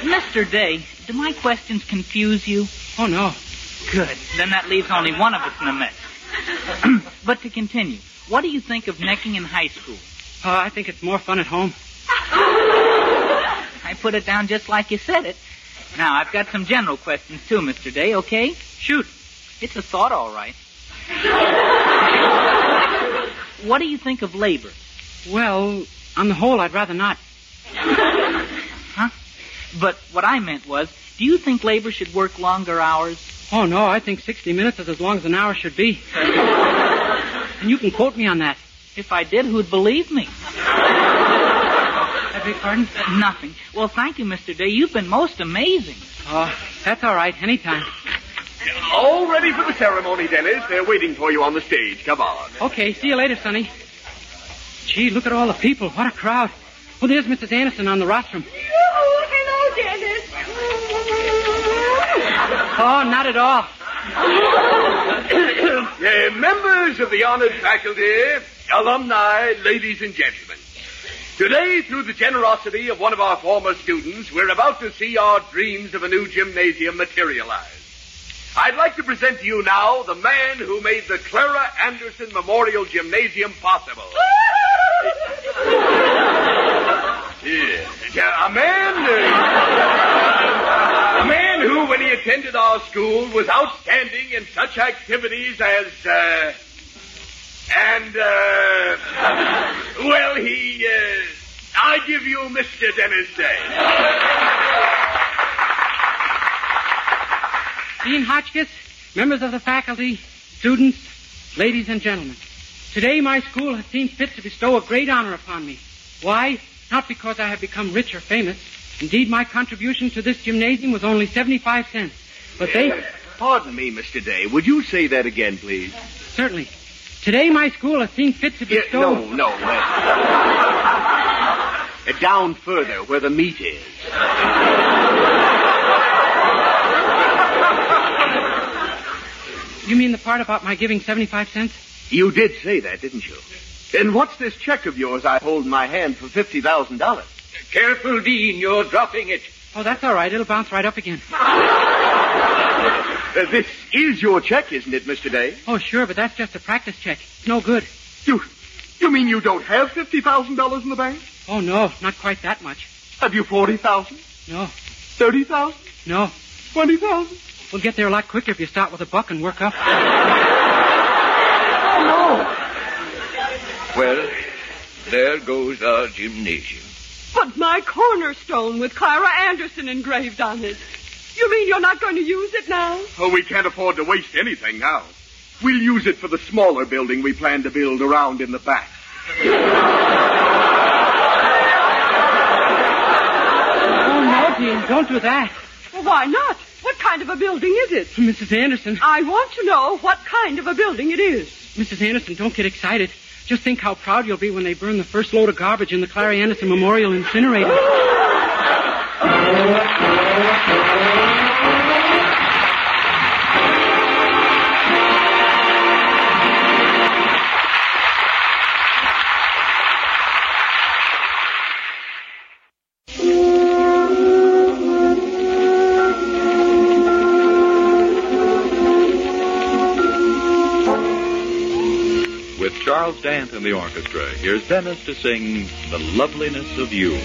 Mr. Day, do my questions confuse you? Oh, no. Good. Then that leaves only one of us in the mix. but to continue, what do you think of necking in high school? Oh, I think it's more fun at home. I put it down just like you said it. Now, I've got some general questions too, Mr. Day, okay? Shoot. It's a thought, all right. what do you think of labor? Well, on the whole, I'd rather not. Huh? But what I meant was, do you think labor should work longer hours? Oh, no, I think 60 minutes is as long as an hour should be. and you can quote me on that. If I did, who'd believe me? I beg pardon? Nothing. Well, thank you, Mr. Day. You've been most amazing. Oh, that's all right. Anytime. All ready for the ceremony, Dennis. They're waiting for you on the stage. Come on. Okay, see you later, Sonny. Gee, look at all the people. What a crowd. Well, there's Mrs. Anderson on the rostrum. Hello, Dennis. Oh, not at all. Uh, members of the honored faculty, alumni, ladies and gentlemen. Today, through the generosity of one of our former students, we're about to see our dreams of a new gymnasium materialize. I'd like to present to you now the man who made the Clara Anderson Memorial Gymnasium possible. Yeah, a man, uh, a man who, when he attended our school, was outstanding in such activities as, uh, and, uh, well, he, uh, I give you Mr. Dennis Day. Dean Hotchkiss, members of the faculty, students, ladies and gentlemen. Today my school has seen fit to bestow a great honor upon me. Why? Not because I have become rich or famous. Indeed, my contribution to this gymnasium was only 75 cents. But they... Pardon me, Mr. Day. Would you say that again, please? Certainly. Today my school has seen fit to Yeah, bestow... no, no. Uh, uh, down further, where the meat is. You mean the part about my giving 75 cents? You did say that, didn't you? And what's this check of yours I hold in my hand for $50,000? Careful, Dean, you're dropping it. Oh, that's all right. It'll bounce right up again. Uh, this is your check, isn't it, Mr. Day? Oh, sure, but that's just a practice check. It's no good. You, you mean you don't have $50,000 in the bank? Oh, no, not quite that much. Have you 40000 No. 30000 No. 20000 We'll get there a lot quicker if you start with a buck and work up. Well, there goes our gymnasium. But my cornerstone with Clara Anderson engraved on it. You mean you're not going to use it now? Oh, we can't afford to waste anything now. We'll use it for the smaller building we plan to build around in the back. Oh, no, don't do that. Well, why not? What kind of a building is it? Mrs. Anderson. I want to know what kind of a building it is. Mrs. Anderson, don't get excited. Just think how proud you'll be when they burn the first load of garbage in the Clary Anderson Memorial Incinerator. Charles Dant and the orchestra, here's Dennis to sing The Loveliness of You.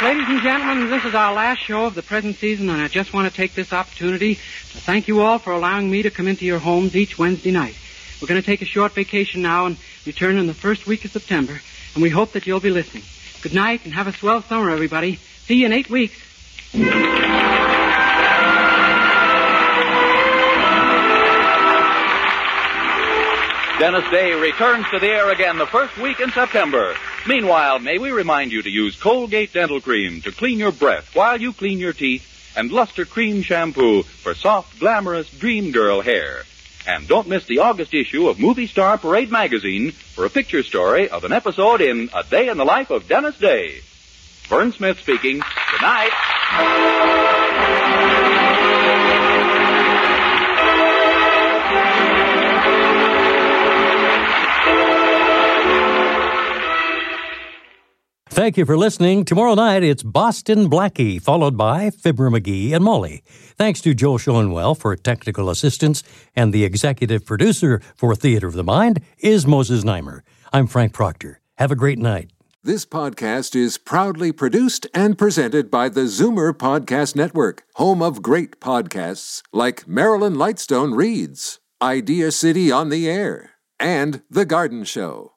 Ladies and gentlemen, this is our last show of the present season, and I just want to take this opportunity thank you all for allowing me to come into your homes each Wednesday night. We're going to take a short vacation now and return in the first week of September, and we hope that you'll be listening. Good night and have a swell summer, everybody. See you in eight weeks. Dennis Day returns to the air again the first week in September. Meanwhile, may we remind you to use Colgate Dental Cream to clean your breath while you clean your teeth, and Luster Cream Shampoo for soft, glamorous dream girl hair. And don't miss the August issue of Movie Star Parade magazine for a picture story of an episode in A Day in the Life of Dennis Day. Vern Smith speaking. Good night. Thank you for listening. Tomorrow night, it's Boston Blackie, followed by Fibber McGee and Molly. Thanks to Joel Schoenwell for technical assistance, and the executive producer for Theater of the Mind is Moses Znaimer. I'm Frank Proctor. Have a great night. This podcast is proudly produced and presented by the Zoomer Podcast Network, home of great podcasts like Marilyn Lightstone Reads, Idea City on the Air, and The Garden Show.